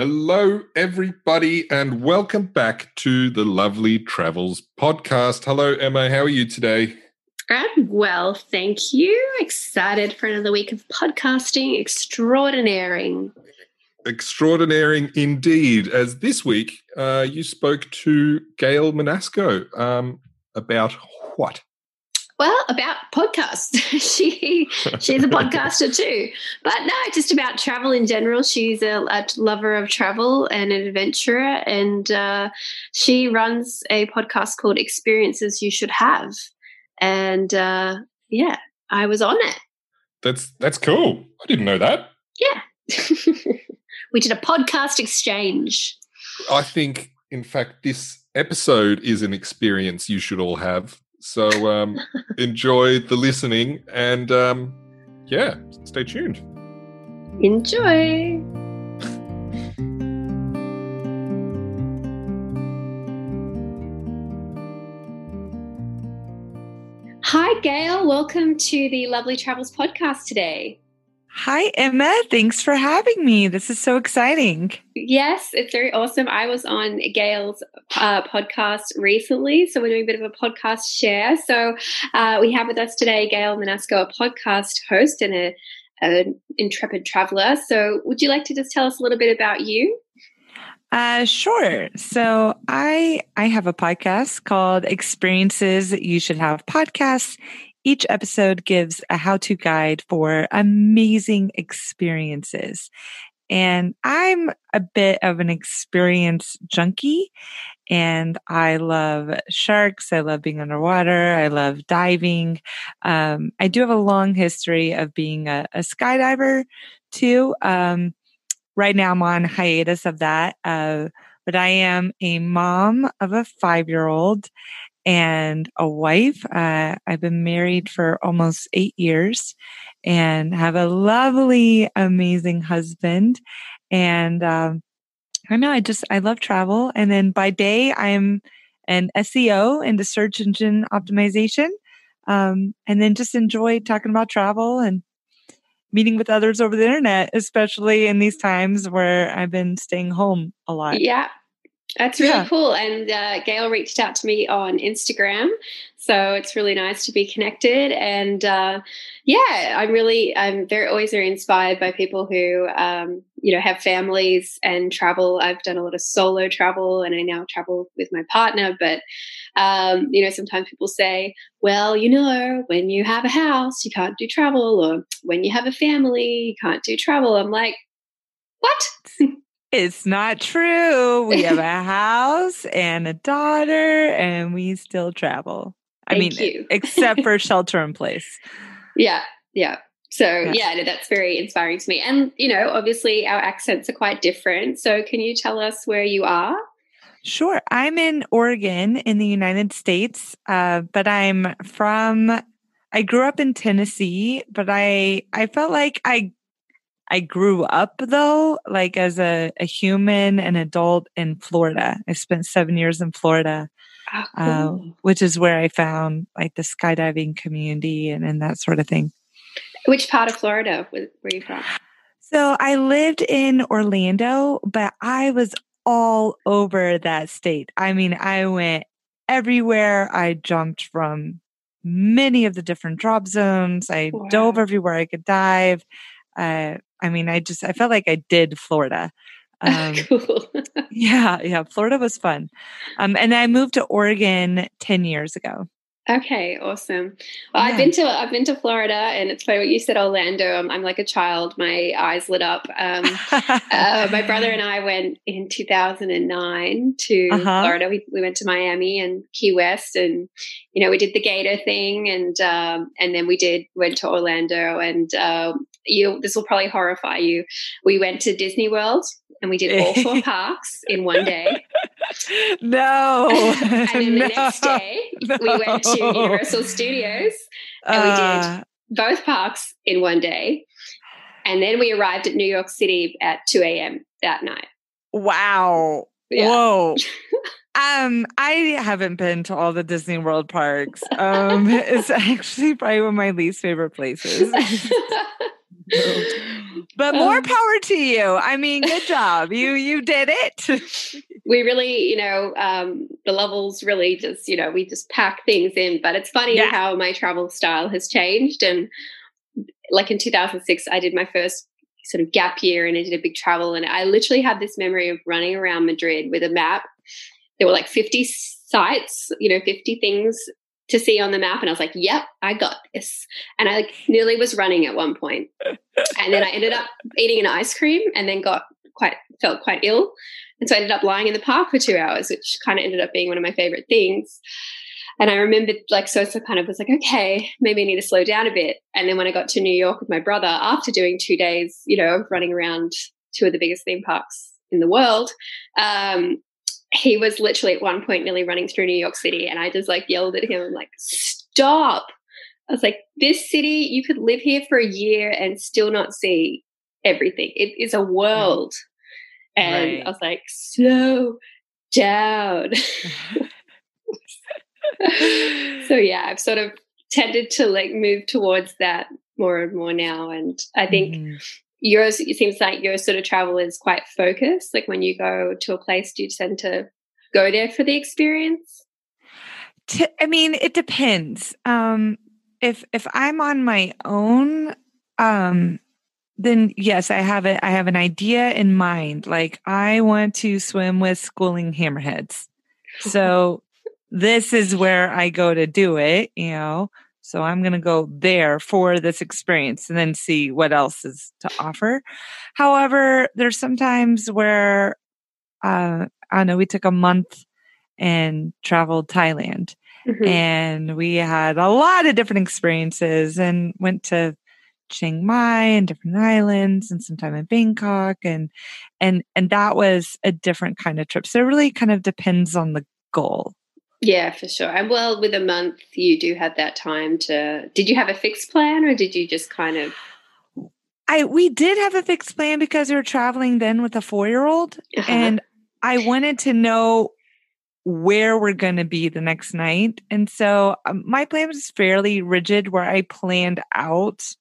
Hello, everybody, and welcome back to the Lovely Travels podcast. Hello, Emma. How are you today? I'm well, thank you. Excited for another week of podcasting extraordinaring. Extraordinaring indeed. As this week, uh, you spoke to Gail Manasco um, about what? Well, about podcasts. she she's a podcaster too, but no, just about travel in general. She's a, a lover of travel and an adventurer, and uh, she runs a podcast called Experiences You Should Have. And uh, yeah, I was on it. That's that's cool. I didn't know that. Yeah, we did a podcast exchange. I think, in fact, this episode is an experience you should all have so um, enjoy the listening and um, yeah, stay tuned. Enjoy. Hi, Gail. Welcome to the Lovely Travels podcast today. Hi, Emma. Thanks for having me. This is so exciting. Yes, it's very awesome. I was on Gail's uh, podcast recently, so we're doing a bit of a podcast share. So uh, we have with us today Gail Manasco, a podcast host and a, an intrepid traveler. So would you like to just tell us a little bit about you? Uh, sure. So I I have a podcast called Experiences You Should Have Podcasts each episode gives a how to guide for amazing experiences. And I'm a bit of an experience junkie and I love sharks. I love being underwater. I love diving. Um, I do have a long history of being a, a skydiver too. Um, right now I'm on hiatus of that. Uh, but I am a mom of a five year old and a wife. Uh, I've been married for almost eight years and have a lovely, amazing husband. And um, I know I just, I love travel. And then by day, I'm an SEO into search engine optimization. Um, and then just enjoy talking about travel and meeting with others over the internet, especially in these times where I've been staying home a lot. Yeah, that's really yeah. cool. And uh, Gail reached out to me on Instagram. So it's really nice to be connected. And uh, yeah, I'm really, I'm very, always very inspired by people who, um, you know, have families and travel. I've done a lot of solo travel and I now travel with my partner. But, um, you know, sometimes people say, well, you know, when you have a house, you can't do travel. Or when you have a family, you can't do travel. I'm like, what? It's not true. We have a house and a daughter, and we still travel. I Thank mean, except for shelter in place. Yeah, yeah. So yeah. yeah, that's very inspiring to me. And you know, obviously, our accents are quite different. So can you tell us where you are? Sure. I'm in Oregon in the United States, uh, but I'm from. I grew up in Tennessee, but I I felt like I I grew up though, like as a, a human and adult in Florida. I spent seven years in Florida, oh, cool. uh, which is where I found like the skydiving community and, and that sort of thing. Which part of Florida were you from? So I lived in Orlando, but I was all over that state. I mean, I went everywhere. I jumped from many of the different drop zones. I wow. dove everywhere I could dive. Uh, I mean, I just I felt like I did Florida. Um, cool. yeah, yeah, Florida was fun. Um, and I moved to Oregon ten years ago. Okay, awesome. Well, yeah. I've been to I've been to Florida, and it's funny what you said, Orlando. I'm, I'm like a child. My eyes lit up. Um, uh, my brother and I went in 2009 to uh-huh. Florida. We, we went to Miami and Key West, and you know we did the Gator thing, and um, and then we did went to Orlando, and uh, you this will probably horrify you. We went to Disney World, and we did all four parks in one day. No. and then the next day, no. we went to Universal Studios and uh, we did uh. both parks in one day. And then we arrived at New York City at 2 a.m. that night. Wow. Yeah. Whoa. Um, I haven't been to all the Disney World parks. Um, it's actually probably one of my least favorite places. but more um, power to you. I mean, good job. You you did it. we really, you know, um, the levels really just, you know, we just pack things in. But it's funny yeah. how my travel style has changed. And like in 2006, I did my first sort of gap year and I did a big travel. And I literally had this memory of running around Madrid with a map. There were like 50 sites, you know, 50 things to see on the map. And I was like, yep, I got this. And I like nearly was running at one point. and then I ended up eating an ice cream and then got quite, felt quite ill. And so I ended up lying in the park for two hours, which kind of ended up being one of my favorite things. And I remembered, like, so, so kind of was like, okay, maybe I need to slow down a bit. And then when I got to New York with my brother, after doing two days, you know, running around two of the biggest theme parks in the world, um, he was literally at one point nearly running through New York City. And I just like yelled at him, like, stop. I was like, this city, you could live here for a year and still not see everything. It is a world. And right. I was like, slow down. so yeah, I've sort of tended to like move towards that more and more now. And I think mm. Yours, it seems like your sort of travel is quite focused. Like when you go to a place, do you tend to go there for the experience? I mean, it depends. Um, if if I'm on my own, um, then yes, I have it. I have an idea in mind. Like I want to swim with schooling hammerheads. So this is where I go to do it, you know. So I'm going to go there for this experience and then see what else is to offer. However, there's sometimes where uh, I know, we took a month and traveled Thailand. Mm-hmm. And we had a lot of different experiences and went to Chiang Mai and different islands and some time in Bangkok and and and that was a different kind of trip. So it really kind of depends on the goal. Yeah, for sure. And well, with a month, you do have that time to. Did you have a fixed plan, or did you just kind of? I we did have a fixed plan because we were traveling then with a four year old, uh-huh. and I wanted to know where we're going to be the next night, and so um, my plan was fairly rigid, where I planned out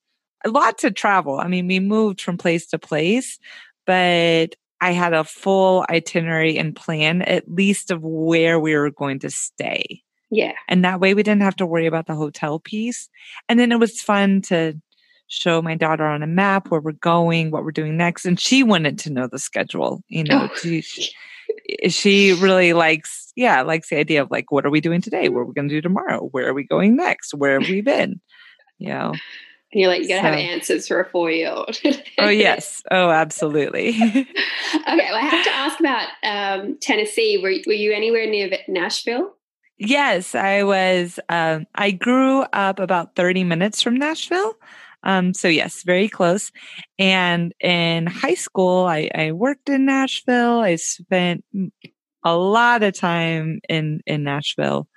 a lot to travel. I mean, we moved from place to place, but I had a full itinerary and plan, at least of where we were going to stay. Yeah. And that way we didn't have to worry about the hotel piece. And then it was fun to show my daughter on a map where we're going, what we're doing next. And she wanted to know the schedule. You know, oh. she, she really likes, yeah, likes the idea of like, what are we doing today? What are we going to do tomorrow? Where are we going next? Where have we been? You know, and you're like, you gotta so. have answers for a four year old. oh, yes. Oh, absolutely. okay. Well, I have to ask about um, Tennessee. Were, were you anywhere near Nashville? Yes, I was. Um, I grew up about 30 minutes from Nashville. Um, so, yes, very close. And in high school, I, I worked in Nashville. I spent a lot of time in, in Nashville.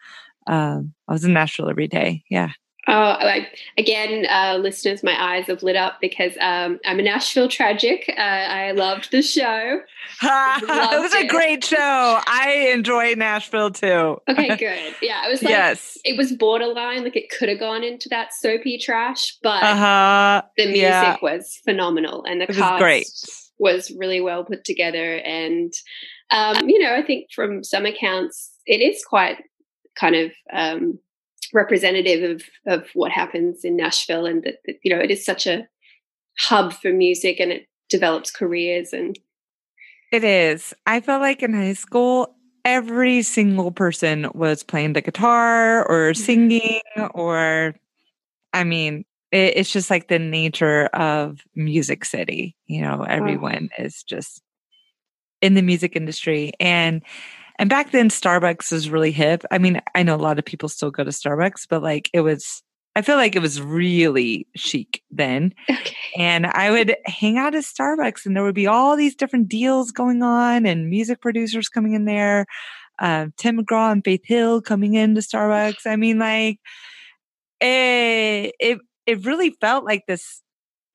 Um, I was in Nashville every day. Yeah. Oh, like again, uh, listeners, my eyes have lit up because um, I'm a Nashville tragic. Uh, I loved the show. it was a great show. I enjoy Nashville too. okay, good. Yeah, it was like yes. it was borderline. Like it could have gone into that soapy trash, but uh-huh. the music yeah. was phenomenal and the it cast was, great. was really well put together. And um, you know, I think from some accounts, it is quite kind of. Um, representative of of what happens in Nashville, and that, that you know it is such a hub for music, and it develops careers and. It is. I felt like in high school, every single person was playing the guitar or mm-hmm. singing, or I mean, it, it's just like the nature of Music City. You know, everyone oh. is just in the music industry. And and back then, Starbucks was really hip. I mean, I know a lot of people still go to Starbucks, but like it was, I feel like it was really chic then. Okay. And I would hang out at Starbucks and there would be all these different deals going on and music producers coming in there. Uh, Tim McGraw and Faith Hill coming into Starbucks. I mean, like, it, it, it really felt like this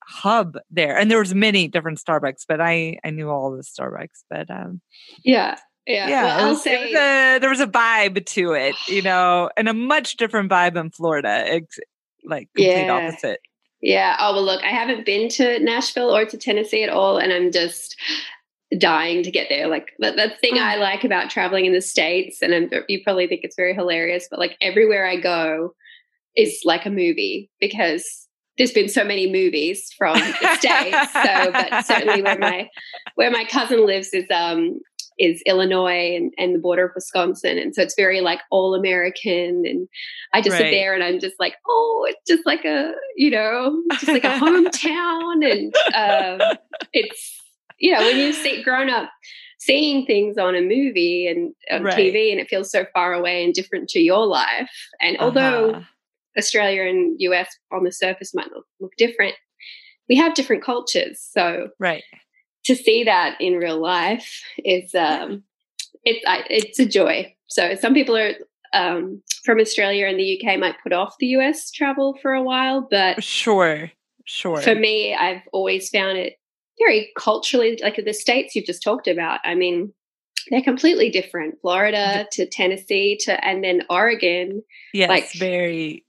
hub there and there was many different starbucks but i i knew all the starbucks but um yeah yeah, yeah well, I'll was, say a, there was a vibe to it, you know, and a much different vibe in Florida. It's like complete yeah. opposite. Yeah. Oh, well, look, I haven't been to Nashville or to Tennessee at all, and I'm just dying to get there. Like the, the thing oh. I like about traveling in the States, and I'm, you probably think it's very hilarious, but like everywhere I go is like a movie because there's been so many movies from the States. so, but certainly where my, where my cousin lives is, um, is Illinois and, and the border of Wisconsin. And so it's very like all American. And I just right. sit there and I'm just like, oh, it's just like a, you know, just like a hometown. And um, it's, you know, when you see grown up seeing things on a movie and on right. TV and it feels so far away and different to your life. And although uh-huh. Australia and US on the surface might look, look different, we have different cultures. So right to see that in real life is um, it's it's a joy. So some people are um, from Australia and the UK might put off the US travel for a while, but sure, sure. For me, I've always found it very culturally like the states you've just talked about. I mean, they're completely different. Florida to Tennessee to and then Oregon. Yes, like very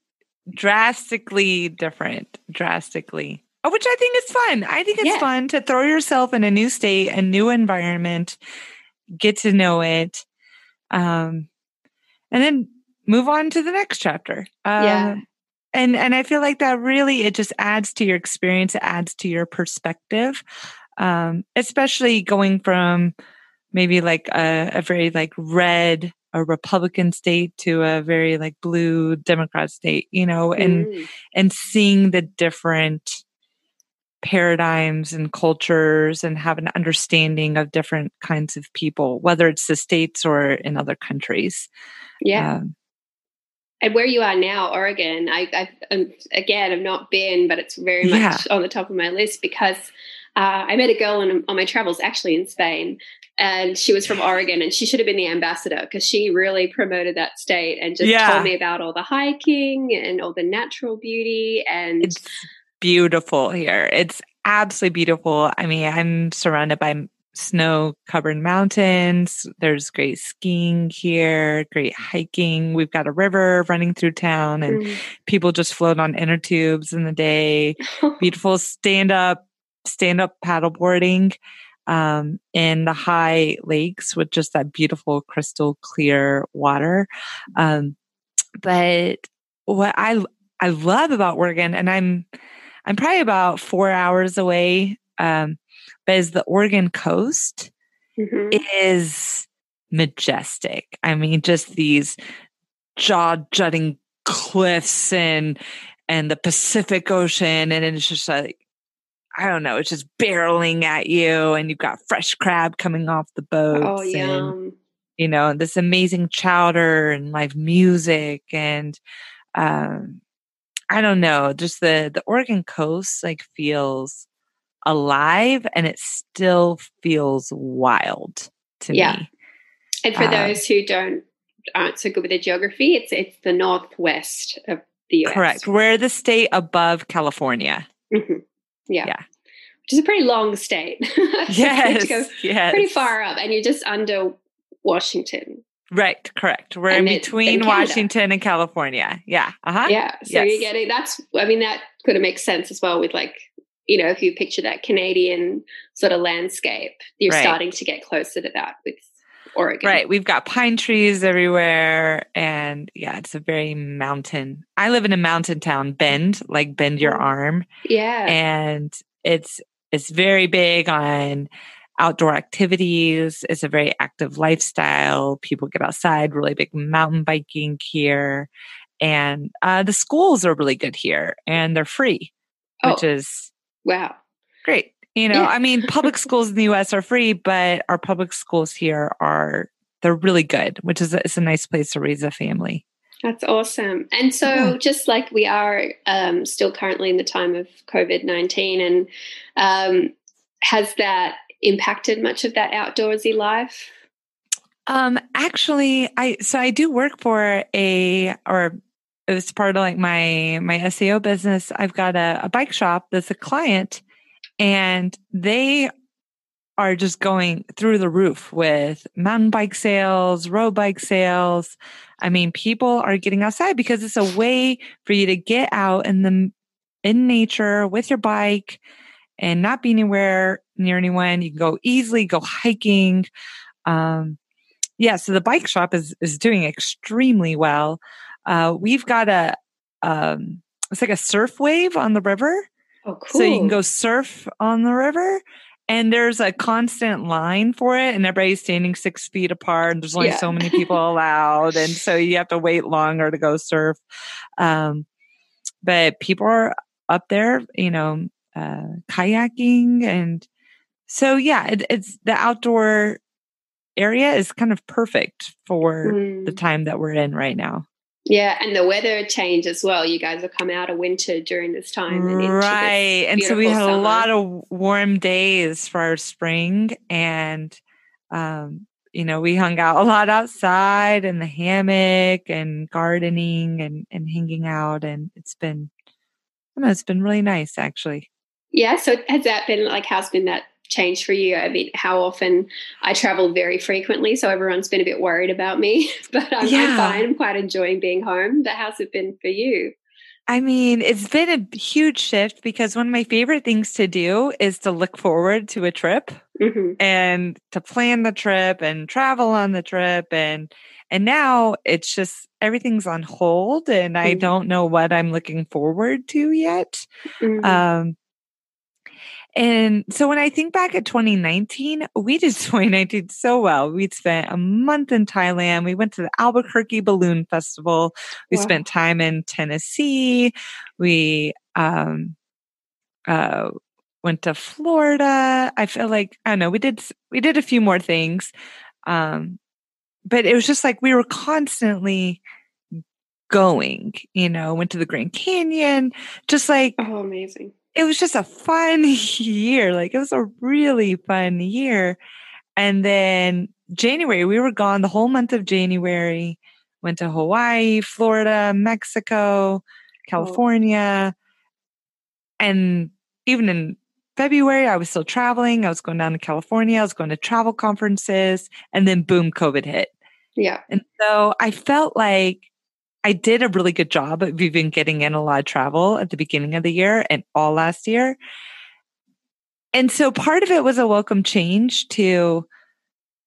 drastically different. Drastically. Oh, which I think is fun. I think it's yeah. fun to throw yourself in a new state, a new environment, get to know it, um, and then move on to the next chapter. Uh, yeah. And and I feel like that really it just adds to your experience, it adds to your perspective, um, especially going from maybe like a, a very like red a republican state to a very like blue democrat state you know and mm. and seeing the different paradigms and cultures and have an understanding of different kinds of people, whether it's the States or in other countries. Yeah. Um, and where you are now, Oregon, I, I've, um, again, I've not been, but it's very much yeah. on the top of my list because uh, I met a girl on, on my travels, actually in Spain, and she was from Oregon, and she should have been the ambassador because she really promoted that state and just yeah. told me about all the hiking and all the natural beauty and it's beautiful here. It's absolutely beautiful. I mean, I'm surrounded by snow covered mountains. There's great skiing here, great hiking. We've got a river running through town and mm. people just float on inner tubes in the day. Beautiful stand up, stand up paddleboarding um, in the high lakes with just that beautiful crystal clear water. Um, but what I I love about Oregon, and I'm I'm probably about four hours away. Um, but is the Oregon coast mm-hmm. is majestic. I mean, just these jaw jutting cliffs and and the Pacific Ocean, and it's just like I don't know, it's just barreling at you, and you've got fresh crab coming off the boats. Oh, yum. And, you know, this amazing chowder and live music and um, I don't know, just the the Oregon coast like feels alive and it still feels wild to yeah. me. And for um, those who don't aren't so good with the geography, it's it's the northwest of the US. Correct. We're the state above California. Mm-hmm. Yeah. Yeah. Which is a pretty long state. yes. yes. Pretty far up, and you're just under Washington. Right, correct. We're and in between Washington and California. Yeah. Uh-huh. Yeah. So yes. you're getting that's I mean that could have makes sense as well with like, you know, if you picture that Canadian sort of landscape, you're right. starting to get closer to that with Oregon. Right. We've got pine trees everywhere and yeah, it's a very mountain. I live in a mountain town, Bend, like bend your mm. arm. Yeah. And it's it's very big on outdoor activities. It's a very active lifestyle. People get outside, really big mountain biking here. And uh, the schools are really good here and they're free, oh, which is wow. Great. You know, yeah. I mean, public schools in the US are free, but our public schools here are they're really good, which is a, it's a nice place to raise a family. That's awesome. And so, yeah. just like we are um, still currently in the time of COVID 19, and um, has that impacted much of that outdoorsy life? Um, actually, I so I do work for a or it's part of like my my SEO business. I've got a, a bike shop that's a client, and they are just going through the roof with mountain bike sales, road bike sales. I mean, people are getting outside because it's a way for you to get out in the in nature with your bike and not be anywhere near anyone. You can go easily go hiking. Um, yeah, so the bike shop is is doing extremely well. Uh, we've got a um, it's like a surf wave on the river. Oh, cool! So you can go surf on the river, and there's a constant line for it, and everybody's standing six feet apart. And there's only yeah. so many people allowed, and so you have to wait longer to go surf. Um, but people are up there, you know, uh, kayaking, and so yeah, it, it's the outdoor area is kind of perfect for mm. the time that we're in right now. Yeah, and the weather change as well. You guys have come out of winter during this time, right? and so we had summer. a lot of warm days for our spring, and um, you know we hung out a lot outside in the hammock and gardening and and hanging out, and it's been, I know, it's been really nice actually. Yeah. So has that been like? How's been that change for you? I mean, how often I travel very frequently, so everyone's been a bit worried about me, but I'm, yeah. I'm fine. I'm quite enjoying being home. But how's it been for you? I mean, it's been a huge shift because one of my favorite things to do is to look forward to a trip mm-hmm. and to plan the trip and travel on the trip and and now it's just everything's on hold and mm-hmm. I don't know what I'm looking forward to yet. Mm-hmm. Um and so when I think back at 2019, we did 2019 so well. We'd spent a month in Thailand. We went to the Albuquerque Balloon Festival. We wow. spent time in Tennessee. We um, uh, went to Florida. I feel like I don't know. We did we did a few more things, um, but it was just like we were constantly going. You know, went to the Grand Canyon. Just like oh, amazing it was just a fun year. Like it was a really fun year. And then January, we were gone the whole month of January, went to Hawaii, Florida, Mexico, California. Oh. And even in February, I was still traveling. I was going down to California. I was going to travel conferences. And then boom, COVID hit. Yeah. And so I felt like I did a really good job of even getting in a lot of travel at the beginning of the year and all last year. And so part of it was a welcome change to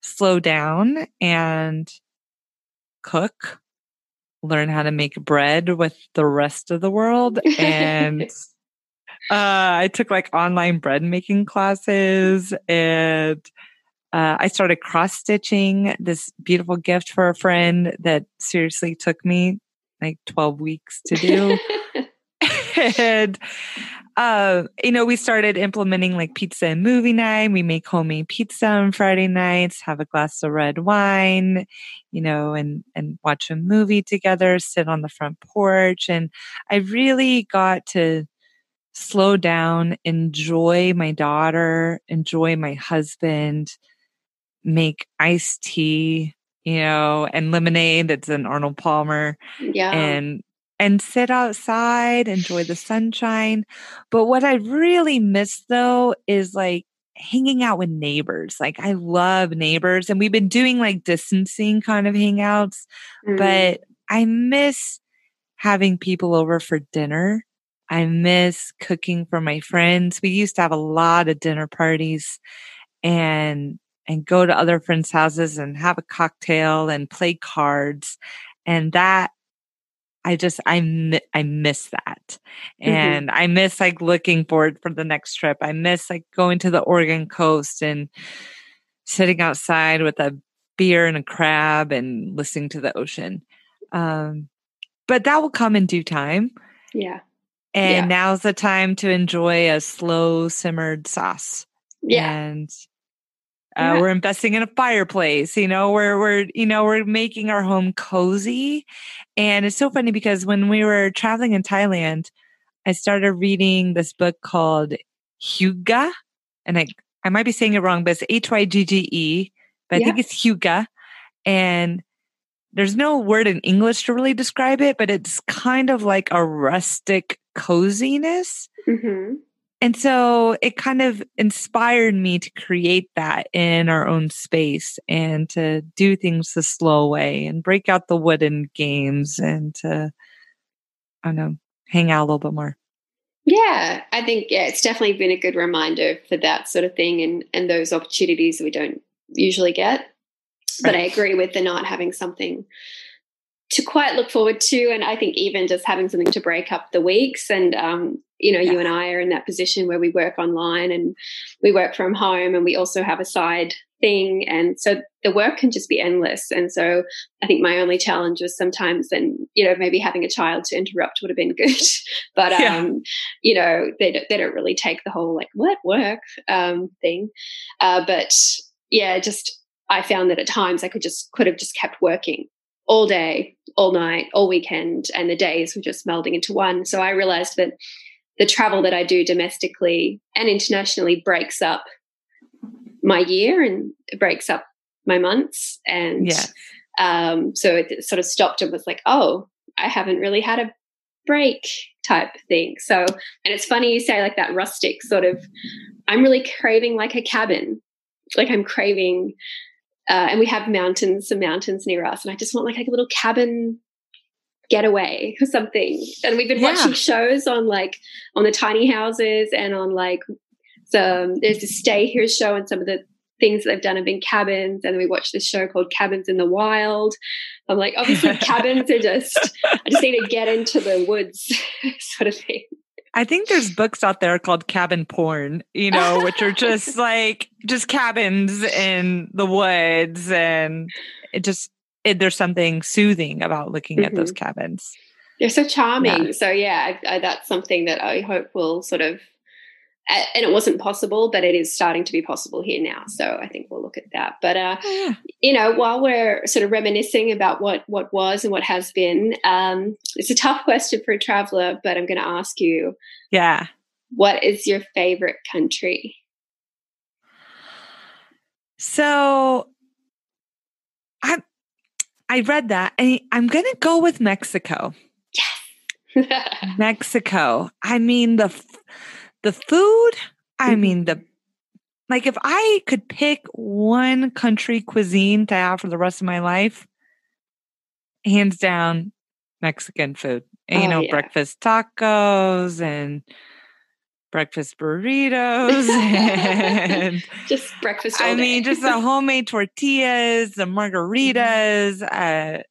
slow down and cook, learn how to make bread with the rest of the world. And uh, I took like online bread making classes and uh, I started cross stitching this beautiful gift for a friend that seriously took me like 12 weeks to do. and, uh, you know, we started implementing like pizza and movie night. We make homemade pizza on Friday nights, have a glass of red wine, you know, and, and watch a movie together, sit on the front porch. And I really got to slow down, enjoy my daughter, enjoy my husband, make iced tea, you know, and lemonade. It's an Arnold Palmer. Yeah. And and sit outside, enjoy the sunshine. But what I really miss though is like hanging out with neighbors. Like I love neighbors and we've been doing like distancing kind of hangouts, mm. but I miss having people over for dinner. I miss cooking for my friends. We used to have a lot of dinner parties and and go to other friends' houses and have a cocktail and play cards. And that I just I I miss that, mm-hmm. and mm-hmm. I miss like looking forward for the next trip. I miss like going to the Oregon coast and sitting outside with a beer and a crab and listening to the ocean. Um, but that will come in due time. Yeah, and yeah. now's the time to enjoy a slow simmered sauce. Yeah, and uh, We're investing in a fireplace, you know, we're, we're, you know, we're making our home cozy. And it's so funny because when we were traveling in Thailand, I started reading this book called Hygge. And I, I might be saying it wrong, but it's H Y G G E, but yeah. I think it's Hygge. And there's no word in English to really describe it, but it's kind of like a rustic coziness. Mm-hmm. And so it kind of inspired me to create that in our own space and to do things the slow way and break out the wooden games and to, I don't know, hang out a little bit more. Yeah, I think yeah, it's definitely been a good reminder for that sort of thing and and those opportunities we don't usually get. But I agree with the not having something to quite look forward to, and I think even just having something to break up the weeks. And um, you know, yeah. you and I are in that position where we work online and we work from home, and we also have a side thing. And so the work can just be endless. And so I think my only challenge was sometimes then, you know, maybe having a child to interrupt would have been good. but, yeah. um, you know, they, they don't really take the whole like, what work um, thing. Uh, but yeah, just I found that at times I could just, could have just kept working all day, all night, all weekend, and the days were just melding into one. So I realized that the travel that I do domestically and internationally breaks up my year and it breaks up my months. And yeah. um, so it sort of stopped and was like, oh, I haven't really had a break type thing. So, and it's funny you say like that rustic sort of, I'm really craving like a cabin. Like I'm craving, uh, and we have mountains, some mountains near us, and I just want like, like a little cabin getaway or something. And we've been yeah. watching shows on like on the tiny houses and on like um, there's a stay here show and some of the things that they've done have been cabins and we watched this show called cabins in the wild i'm like obviously cabins are just i just need to get into the woods sort of thing I think there's books out there called cabin porn, you know, which are just like just cabins in the woods and it just it, there's something soothing about looking mm-hmm. at those mm-hmm. cabins. They're so charming. Yeah. So yeah, I, I, that's something that I hope will sort of and it wasn't possible, but it is starting to be possible here now. So I think we'll look at that. But uh, oh, yeah. you know, while we're sort of reminiscing about what what was and what has been, um, it's a tough question for a traveler. But I'm going to ask you, yeah, what is your favorite country? So, I I read that, and I'm going to go with Mexico. Yes, Mexico. I mean the the food, I mm-hmm. mean, the like if I could pick one country cuisine to have for the rest of my life, hands down, Mexican food. And, you oh, know, yeah. breakfast tacos and breakfast burritos and just breakfast. I mean, just the homemade tortillas, the mm-hmm. margaritas. Uh,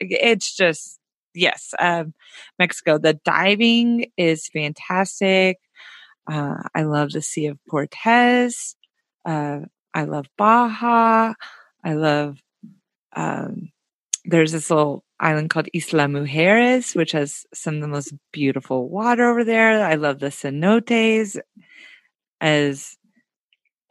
it's just yes, um, Mexico. The diving is fantastic. Uh, I love the Sea of Cortez. Uh, I love Baja. I love, um, there's this little island called Isla Mujeres, which has some of the most beautiful water over there. I love the cenotes as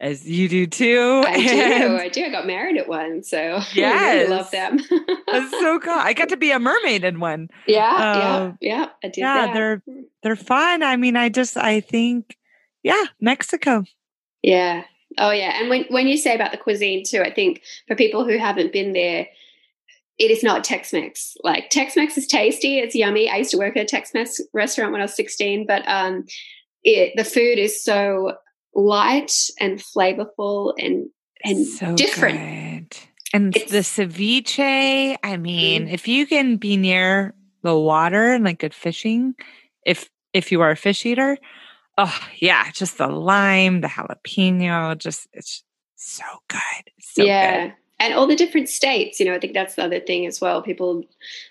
as you do too. I do. I do. I got married at one, so yeah, I really love them. That's so cool. I got to be a mermaid in one. Yeah, uh, yeah, yeah. I did. Yeah, that. they're they're fun. I mean, I just I think, yeah, Mexico. Yeah. Oh yeah. And when when you say about the cuisine too, I think for people who haven't been there, it is not Tex-Mex. Like Tex-Mex is tasty. It's yummy. I used to work at a Tex-Mex restaurant when I was 16, but um, it, the food is so light and flavorful and and so different. Good. And it's, the ceviche, I mean, mm-hmm. if you can be near the water and like good fishing, if if you are a fish eater, oh yeah, just the lime, the jalapeno, just it's so good. So yeah. Good. And all the different states, you know, I think that's the other thing as well. People,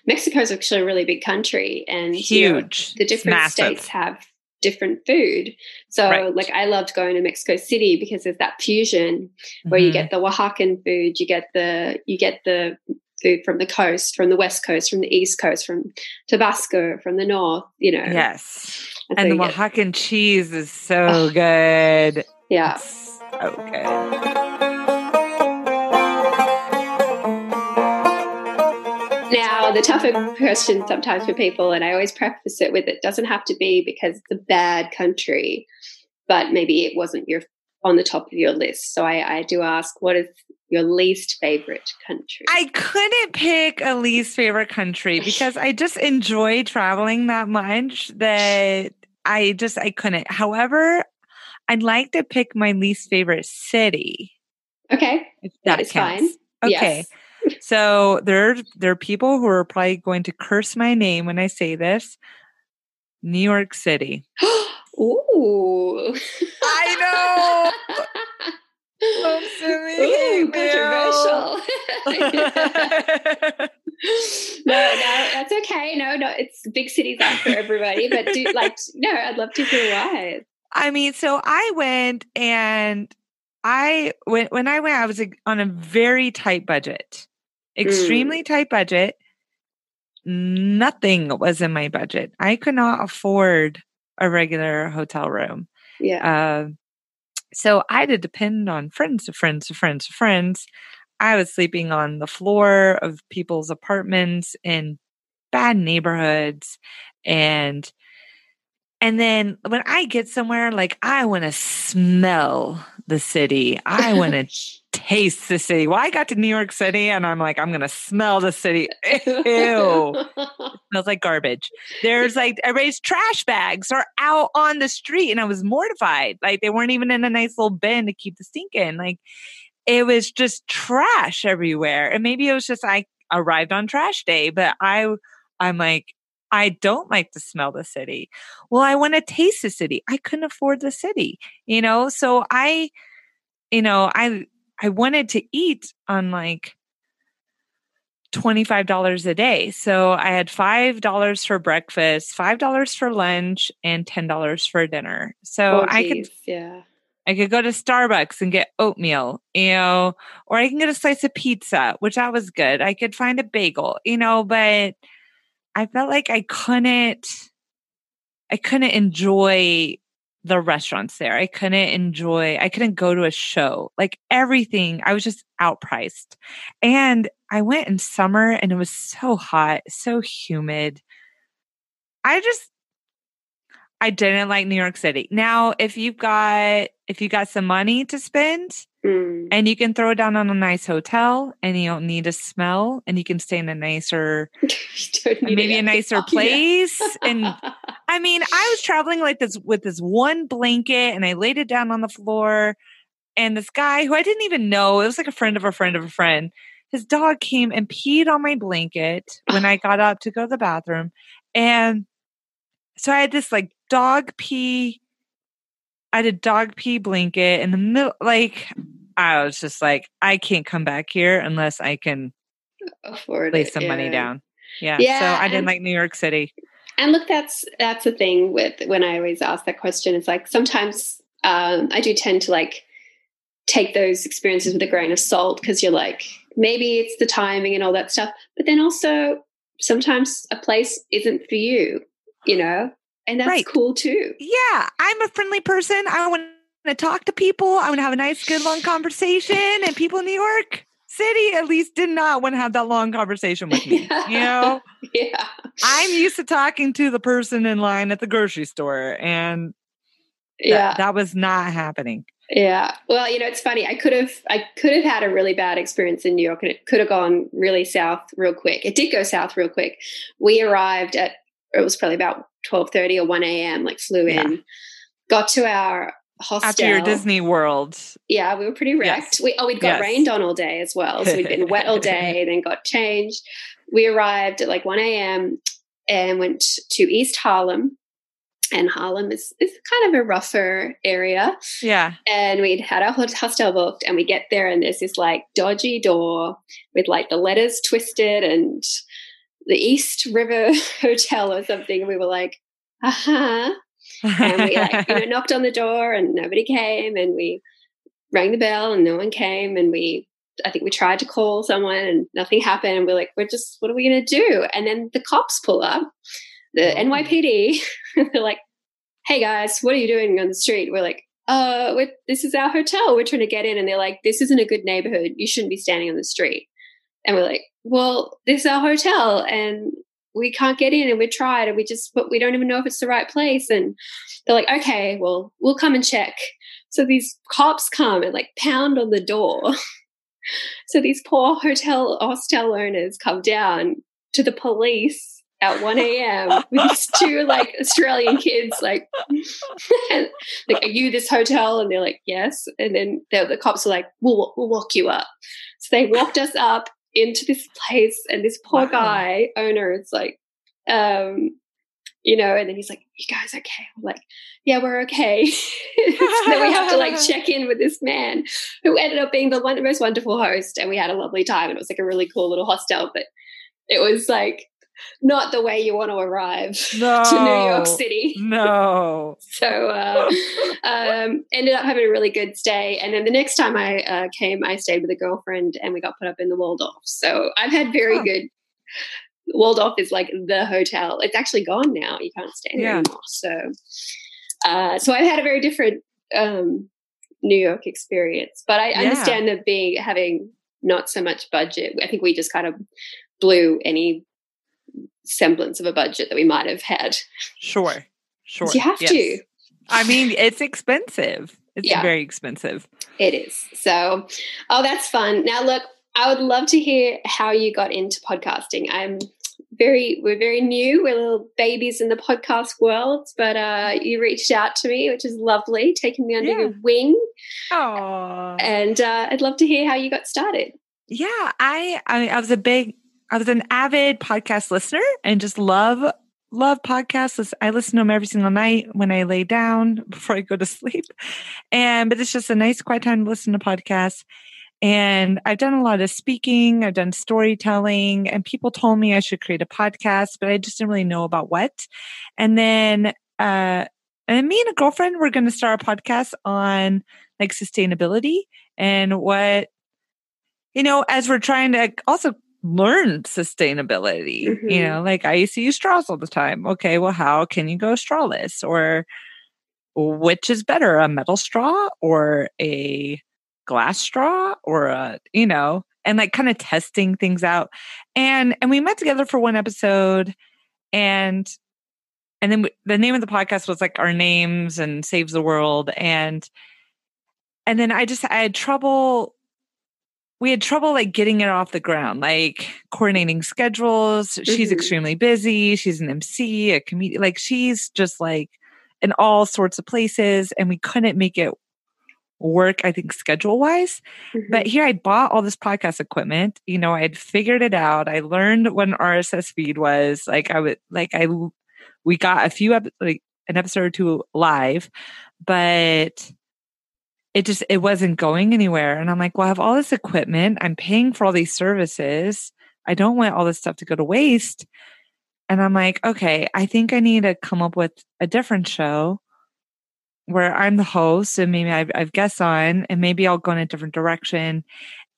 Mexico is actually a really big country, and huge. You know, the different states have different food. So right. like I loved going to Mexico City because there's that fusion where mm-hmm. you get the Oaxacan food, you get the you get the food from the coast, from the west coast, from the east coast, from Tabasco, from the north, you know. Yes. And, and the Oaxacan get, cheese is so oh, good. Yeah. It's so good. The tougher question sometimes for people, and I always preface it with it doesn't have to be because it's a bad country, but maybe it wasn't your on the top of your list. So I, I do ask, what is your least favorite country? I couldn't pick a least favorite country because I just enjoy traveling that much that I just I couldn't. However, I'd like to pick my least favorite city. Okay. If that, that is counts. fine. Okay. Yes so there, there are people who are probably going to curse my name when I say this. New York City. Ooh. I know. Ooh, controversial. no, no, that's okay. No, no, it's big cities are for everybody. But do like no, I'd love to hear why. I mean, so I went and I when when I went, I was on a very tight budget, extremely mm. tight budget. Nothing was in my budget. I could not afford a regular hotel room. Yeah. Uh, so I had to depend on friends of friends of friends of friends. I was sleeping on the floor of people's apartments in bad neighborhoods and and then when I get somewhere like I want to smell the city. I want to taste the city. Well, I got to New York City and I'm like, I'm going to smell the city. Ew. smells like garbage. There's like everybody's trash bags are out on the street. And I was mortified. Like they weren't even in a nice little bin to keep the stink in. Like it was just trash everywhere. And maybe it was just I arrived on trash day, but I, I'm like, I don't like to smell the city. Well, I want to taste the city. I couldn't afford the city, you know? So I, you know, I I wanted to eat on like $25 a day. So I had $5 for breakfast, $5 for lunch, and $10 for dinner. So oh, I could yeah. I could go to Starbucks and get oatmeal, you know, or I can get a slice of pizza, which that was good. I could find a bagel, you know, but I felt like I couldn't I couldn't enjoy the restaurants there. I couldn't enjoy, I couldn't go to a show. Like everything, I was just outpriced. And I went in summer and it was so hot, so humid. I just I didn't like New York City. Now, if you've got if you got some money to spend mm. and you can throw it down on a nice hotel and you don't need a smell and you can stay in a nicer maybe a nicer place and I mean, I was traveling like this with this one blanket and I laid it down on the floor and this guy who I didn't even know, it was like a friend of a friend of a friend. His dog came and peed on my blanket when I got up to go to the bathroom and so I had this like dog pee. I had a dog pee blanket in the middle. Like, I was just like, I can't come back here unless I can afford lay it, some yeah. money down. Yeah. Yeah, so I didn't and- like New York City. And look, that's that's the thing with when I always ask that question. It's like sometimes um, I do tend to like take those experiences with a grain of salt because you're like maybe it's the timing and all that stuff, but then also sometimes a place isn't for you, you know, and that's Right. cool too. Yeah. I'm a friendly person. I want to talk to people. I want to have a nice, good, long conversation. And people in New York City at least did not want to have that long conversation with me. You know? yeah. I'm used to talking to the person in line at the grocery store, and that, Yeah. that was not happening. Yeah. Well, you know, it's funny. I could have I could have had a really bad experience in New York and it could have gone really south real quick. It did go south real quick. We arrived at it was probably about 12:30 or 1 a.m. like flew Yeah. in. Got to our hostel. After your Disney World, Yeah, we were pretty wrecked. Yes. We oh, we'd got Yes. rained on all day as well. So we'd been wet all day, then got changed. We arrived at like 1 a.m. and went to East Harlem. And Harlem is, is kind of a rougher area. yeah, And we'd had our hostel booked, and we get there, and there's this like dodgy door with like the letters twisted and the East River Hotel or something. And we were like, uh-huh and we like you know knocked on the door and nobody came and we rang the bell and no one came and we i think we tried to call someone and nothing happened and we're like we're just what are we going to do and then the cops pull up the Oh. nypd they're like hey guys what are you doing on the street we're like uh this is our hotel we're trying to get in and they're like this isn't a good neighborhood you shouldn't be standing on the street and we're like well this is our hotel and we can't get in and we tried and we just but we don't even know if it's the right place. And they're like okay well we'll come and check. So these cops come and like pound on the door. So these poor hotel hostel owners come down to the police at 1 a.m with these two like australian kids like like are you this hotel? And they're like yes. And then the, the cops are like we'll, we'll walk you up. So they walked us up into this place and this poor Wow. guy owner is like um you know, and then he's like, you guys okay? I'm like, yeah, we're okay. so then we have to like check in with this man who ended up being the one, most wonderful host. And we had a lovely time. And it was like a really cool little hostel, but it was like not the way you want to arrive no, to New York City. No. so uh, um, ended up having a really good stay. And then the next time I uh, came, I stayed with a girlfriend and we got put up in the Waldorf. So I've had very oh. good. Waldorf is like the hotel. It's actually gone now. You can't stay there yeah. anymore. So, uh, so I've had a very different um, New York experience. But I yeah. understand that being having not so much budget. I think we just kind of blew any semblance of a budget that we might have had. Sure. Sure. You have yes. to. I mean, it's expensive. It's yeah. very expensive. It is. So, oh, that's fun. Now, look, I would love to hear how you got into podcasting. I'm very, we're very new. We're little babies in the podcast world, but uh, you reached out to me, which is lovely, taking me under yeah. your wing. Oh, and uh, I'd love to hear how you got started. Yeah, I, I, I was a big I was an avid podcast listener and just love love podcasts. I listen to them every single night when I lay down before I go to sleep. And but it's just a nice quiet time to listen to podcasts. And I've done a lot of speaking, I've done storytelling, and people told me I should create a podcast, but I just didn't really know about what. And then uh and me and a girlfriend were going to start a podcast on like sustainability and what you know as we're trying to also learned sustainability. Mm-hmm. You know, like I used to use straws all the time. Okay, well, how can you go strawless? Or which is better, a metal straw or a glass straw or a, you know, and like kind of testing things out. And and we met together for one episode and and then we, the name of the podcast was like our names and saves the world and and then I just I had trouble we had trouble like getting it off the ground, like coordinating schedules. Mm-hmm. She's extremely busy. She's an MC, a comedian. Like she's just like in all sorts of places, and we couldn't make it work. I think schedule wise. Mm-hmm. But here I bought all this podcast equipment. You know, I had figured it out. I learned what an RSS feed was. Like I would like I we got a few like an episode or two live, but it just it wasn't going anywhere. And i'm like well i have all this equipment. I'm paying for all these services. I don't want all this stuff to go to waste. And i'm like okay i think i need to come up with a different show where i'm the host and maybe i've, I've guests on and maybe i'll go in a different direction.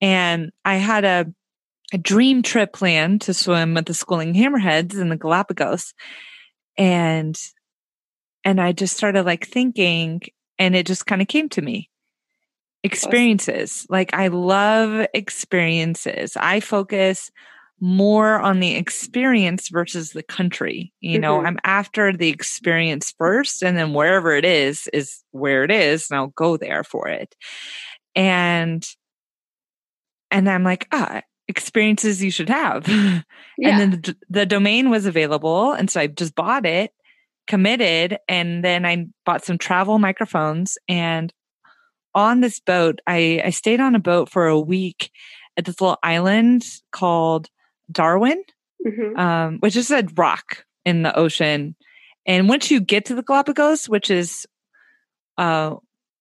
And i had a, a dream trip plan to swim with the schooling hammerheads in the galapagos. And and i just started like thinking and it just kind of came to me experiences. Like I love experiences. I focus more on the experience versus the country. You know, mm-hmm. I'm after the experience first and then wherever it is is where it is and I'll go there for it. And and I'm like, ah, experiences you should have. yeah. And then the, the domain was available and so I just bought it committed and then I bought some travel microphones and on this boat, I, I stayed on a boat for a week at this little island called Darwin, mm-hmm. um, which is a rock in the ocean. And once you get to the Galapagos, which is uh,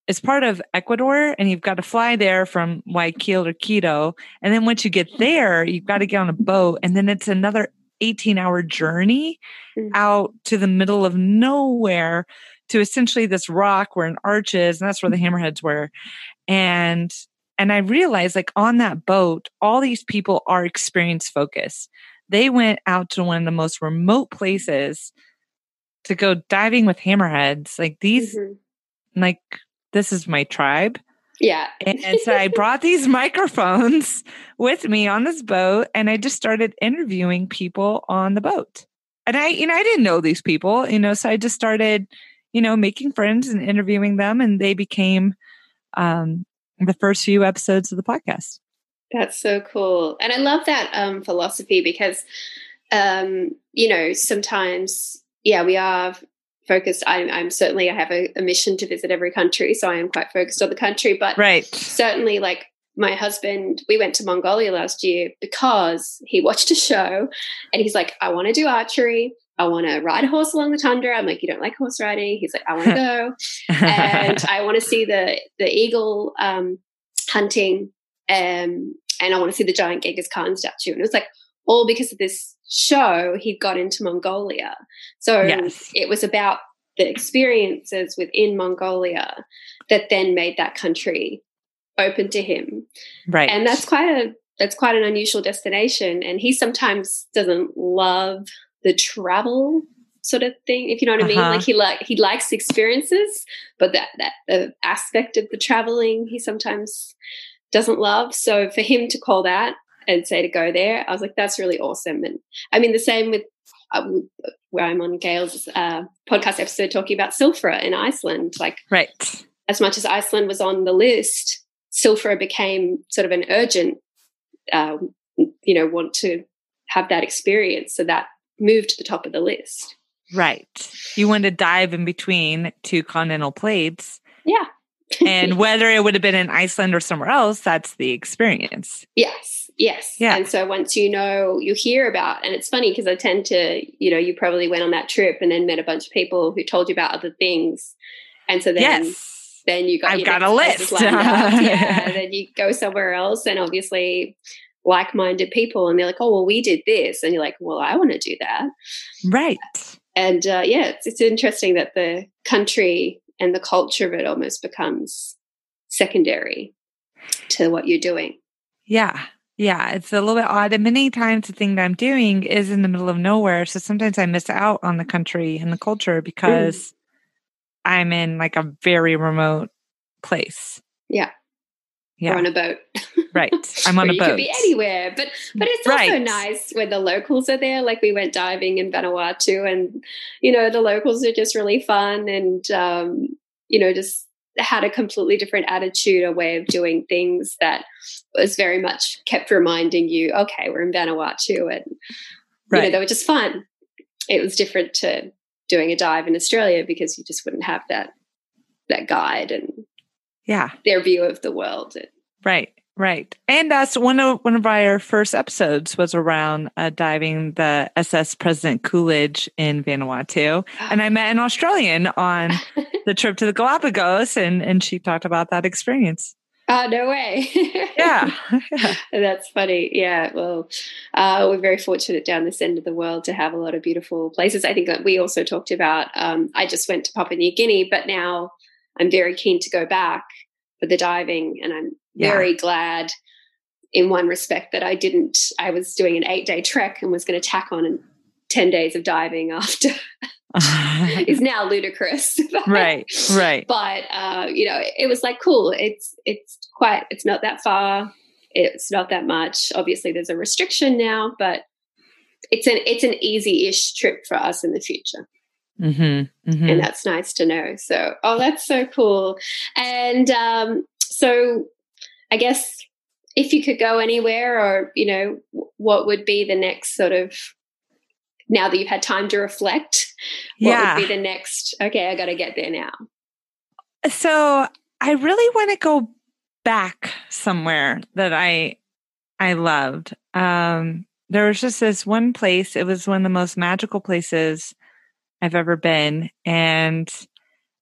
it's part of Ecuador, and you've got to fly there from Guayaquil or Quito. And then once you get there, you've got to get on a boat, and then it's another 18 hour journey mm-hmm. out to the middle of nowhere to essentially this rock where an arch is, and that's where the hammerheads were. And and I realized like on that boat, all these people are experience focused. They went out to one of the most remote places to go diving with hammerheads. Like these mm-hmm. like this is my tribe. Yeah. and, and so I brought these microphones with me on this boat and I just started interviewing people on the boat. And I, you know, I didn't know these people, you know, so I just started you know, making friends and interviewing them, and they became um, the first few episodes of the podcast. That's so cool, and I love that um, philosophy because, um, you know, sometimes, yeah, we are focused. I'm, I'm certainly I have a, a, mission to visit every country, so I am quite focused on the country. But right, certainly, like my husband, we went to Mongolia last year because he watched a show, and he's like, I want to do archery I want to ride a horse along the tundra. I'm like, you don't like horse riding? He's like, I want to go, and I want to see the the eagle um, hunting, um, and I want to see the giant Genghis Khan statue. And it was like all because of this show. He got into Mongolia, so yes. it was about the experiences within Mongolia that then made that country open to him. Right, and that's quite a that's quite an unusual destination. And he sometimes doesn't love the travel sort of thing, if you know what I mean. Uh-huh. Like he like he likes experiences, but that that the aspect of the traveling he sometimes doesn't love. So for him to call that and say to go there, I was like, that's really awesome. And I mean, the same with uh, where I'm on Gail's uh, podcast episode talking about Silfra in Iceland. Like, right. As much as Iceland was on the list, Silfra became sort of an urgent, uh, you know, want to have that experience. So that moved to the top of the list. Right. You want to dive in between two continental plates. Yeah. and whether it would have been in Iceland or somewhere else, that's the experience. Yes. Yes. Yeah. And so once you know, you hear about, and it's funny because I tend to, you know, you probably went on that trip and then met a bunch of people who told you about other things. And so then, yes. then you got, I've got a list. yeah. then you go somewhere else. And obviously, like-minded people and they're like oh well we did this and you're like well i want to do that. Right. And uh, yeah it's, it's interesting that the country and the culture of it almost becomes secondary to what you're doing. Yeah. Yeah it's a little bit odd and many times the thing that i'm doing is in the middle of nowhere so sometimes i miss out on the country and the culture because mm. i'm in like a very remote place. Yeah yeah. on a boat. Right. I'm on a boat. You could be anywhere. But but it's right. also nice when the locals are there. Like we went diving in Vanuatu and you know, the locals are just really fun and um, you know, just had a completely different attitude, a way of doing things that was very much kept reminding you, okay, we're in Vanuatu and right. you know, they were just fun. It was different to doing a dive in Australia because you just wouldn't have that that guide and yeah their view of the world right right and that's one of one of our first episodes was around uh, diving the ss president coolidge in vanuatu and i met an australian on the trip to the galapagos and and she talked about that experience Oh, no way. yeah. That's funny. Yeah. Well, uh, we're very fortunate down this end of the world to have a lot of beautiful places. I think that we also talked about, um, I just went to Papua New Guinea, but now I'm very keen to go back for the diving, and I'm yeah. very glad in one respect that I didn't. I was doing an eight day trek and was going to tack on 10 days of diving after. is now ludicrous but, right right but uh you know it was like cool it's it's quite it's not that far it's not that much obviously there's a restriction now but it's an it's an easy-ish trip for us in the future Mm-hmm, mm-hmm. And that's nice to know. So, oh, that's so cool. And um, so, I guess if you could go anywhere, or, you know, what would be the next sort of, now that you've had time to reflect, what yeah. would be the next, okay, I got to get there now? So, I really want to go back somewhere that I I loved. Um, there was just this one place. It was one of the most magical places I've ever been. And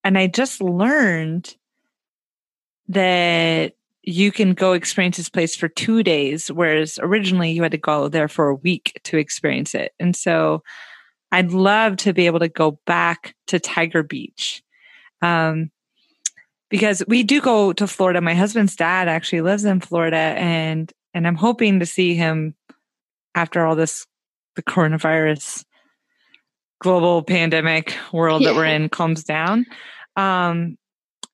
and I just learned that you can go experience this place for two days, whereas originally you had to go there for a week to experience it. And so I'd love to be able to go back to Tiger Beach. Um, because we do go to Florida. My husband's dad actually lives in Florida and and I'm hoping to see him after all this the coronavirus global pandemic world yeah. that we're in calms down. Um,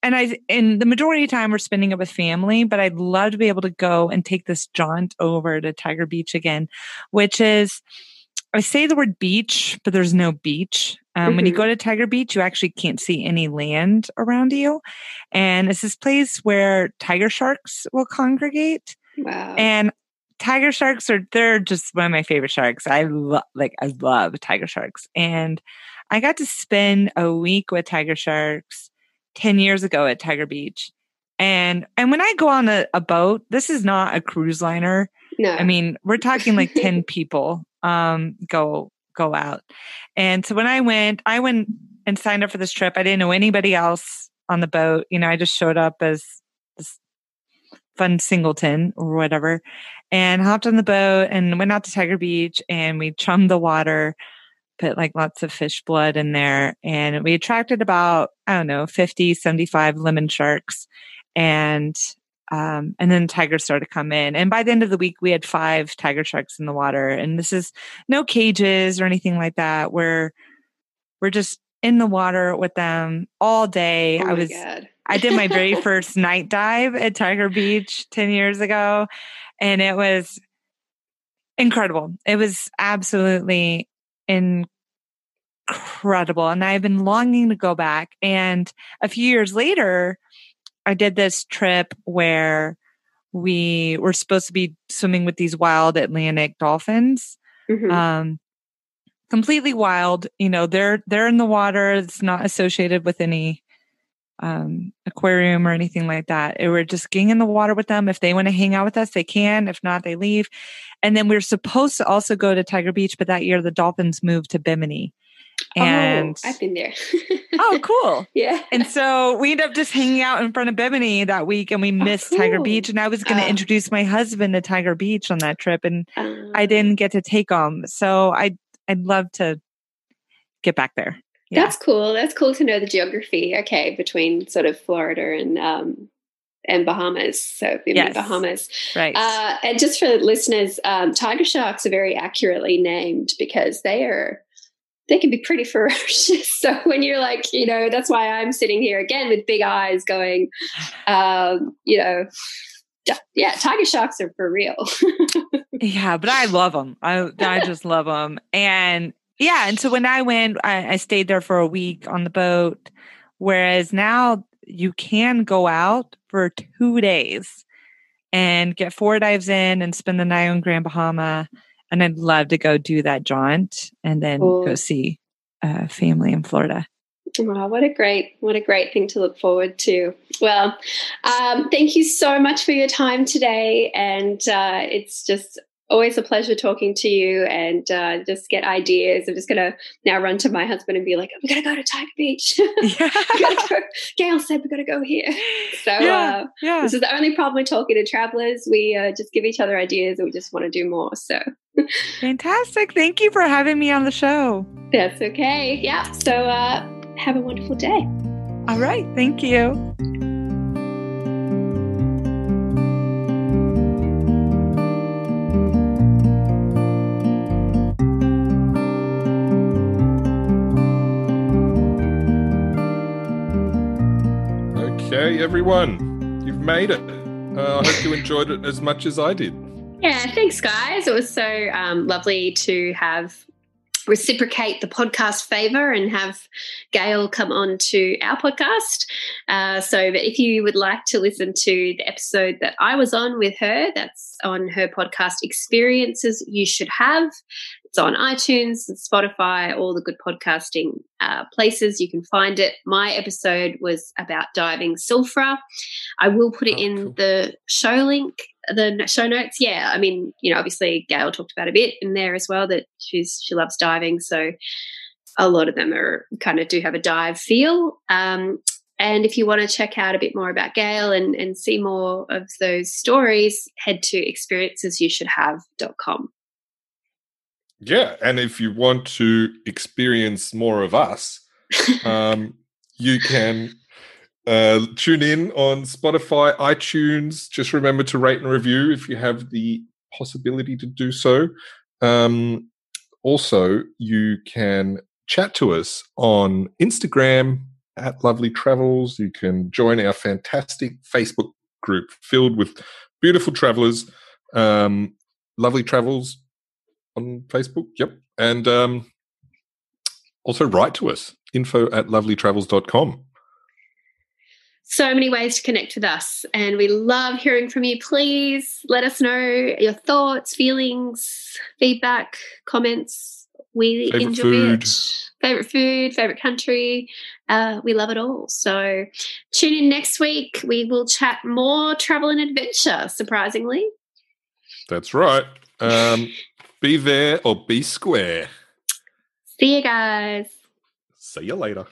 and I, in the majority of time, we're spending it with family, but I'd love to be able to go and take this jaunt over to Tiger Beach again, which is, I say the word beach, but there's no beach. Um, mm-hmm. When you mm-hmm. go to Tiger Beach, you actually can't see any land around you. And it's this place where tiger sharks will congregate. Wow. And tiger sharks are they're just one of my favorite sharks. I love like I love tiger sharks. And I got to spend a week with tiger sharks 10 years ago at Tiger Beach. And and when I go on a, a boat, this is not a cruise liner. No. I mean, we're talking like 10 people um go go out. And so when I went, I went and signed up for this trip. I didn't know anybody else on the boat. You know, I just showed up as this fun singleton or whatever and hopped on the boat and went out to Tiger Beach and we chummed the water, put like lots of fish blood in there. And we attracted about, I don't know, 50, 75 lemon sharks. And um, and then tigers started to come in. And by the end of the week, we had five tiger sharks in the water. And this is no cages or anything like that. We're we're just in the water with them all day. Oh I was I did my very first night dive at Tiger Beach 10 years ago and it was incredible. It was absolutely incredible and I've been longing to go back and a few years later I did this trip where we were supposed to be swimming with these wild Atlantic dolphins. Mm-hmm. Um, completely wild. You know, they're they're in the water. It's not associated with any um, aquarium or anything like that. It, we're just getting in the water with them. If they want to hang out with us, they can. If not, they leave. And then we are supposed to also go to Tiger Beach, but that year the dolphins moved to Bimini. Oh, and oh, I've been there. oh, cool. Yeah. And so we ended up just hanging out in front of Bimini that week and we oh, missed oh, cool. Tiger Beach. And I was going to uh, introduce my husband to Tiger Beach on that trip and uh, I didn't get to take him. So I I'd love to get back there. Yeah. That's cool. That's cool to know the geography. Okay, between sort of Florida and um, and Bahamas. So yes. Bahamas, right? Uh, and just for listeners, um, tiger sharks are very accurately named because they are they can be pretty ferocious. So when you're like, you know, that's why I'm sitting here again with big eyes, going, um, you know, yeah, tiger sharks are for real. yeah, but I love them. I I just love them. And yeah, and so when I went, I, I stayed there for a week on the boat. Whereas now you can go out for two days and get four dives in and spend the night on Grand Bahama. And I'd love to go do that jaunt and then go see uh, family in Florida. Wow, what a great, what a great thing to look forward to. Well, um, thank you so much for your time today. And uh, it's just always a pleasure talking to you and uh, just get ideas. I'm just going to now run to my husband and be like, we're going to go to Tiger Beach. Yeah. go. Gail said we're going to go here. So yeah, uh, yeah. this is the only problem with talking to travelers. We uh, just give each other ideas and we just want to do more. So fantastic. Thank you for having me on the show. That's okay. Yeah. So uh, have a wonderful day. All right. Thank you. Everyone, you've made it. Uh, I hope you enjoyed it as much as I did. Yeah, thanks, guys. It was so um, lovely to have reciprocate the podcast favor and have Gail come on to our podcast. Uh, so if you would like to listen to the episode that I was on with her, that's on her podcast Experiences You Should Have. It's on iTunes Spotify, all the good podcasting uh, places. You can find it. My episode was about diving Silfra. I will put it oh, in cool. the show link the show notes, yeah, I mean, you know, obviously Gail talked about a bit in there as well that she's she loves diving, so a lot of them are kind of do have a dive feel. Um, and if you want to check out a bit more about Gail and, and see more of those stories, head to experiencesyoushouldhave.com. Yeah. And if you want to experience more of us, um, you can uh, tune in on Spotify, iTunes. Just remember to rate and review if you have the possibility to do so. Um, also, you can chat to us on Instagram at Lovely Travels. You can join our fantastic Facebook group filled with beautiful travelers. Um, lovely Travels on Facebook. Yep. And um, also write to us info at lovelytravels.com so many ways to connect with us and we love hearing from you. Please let us know your thoughts feelings feedback comments. We favorite enjoy food. it favorite food favorite country. Uh, we love it all. So tune in next week. We will chat more travel and adventure surprisingly. That's right. Um, be there or be square See you guys. See you later.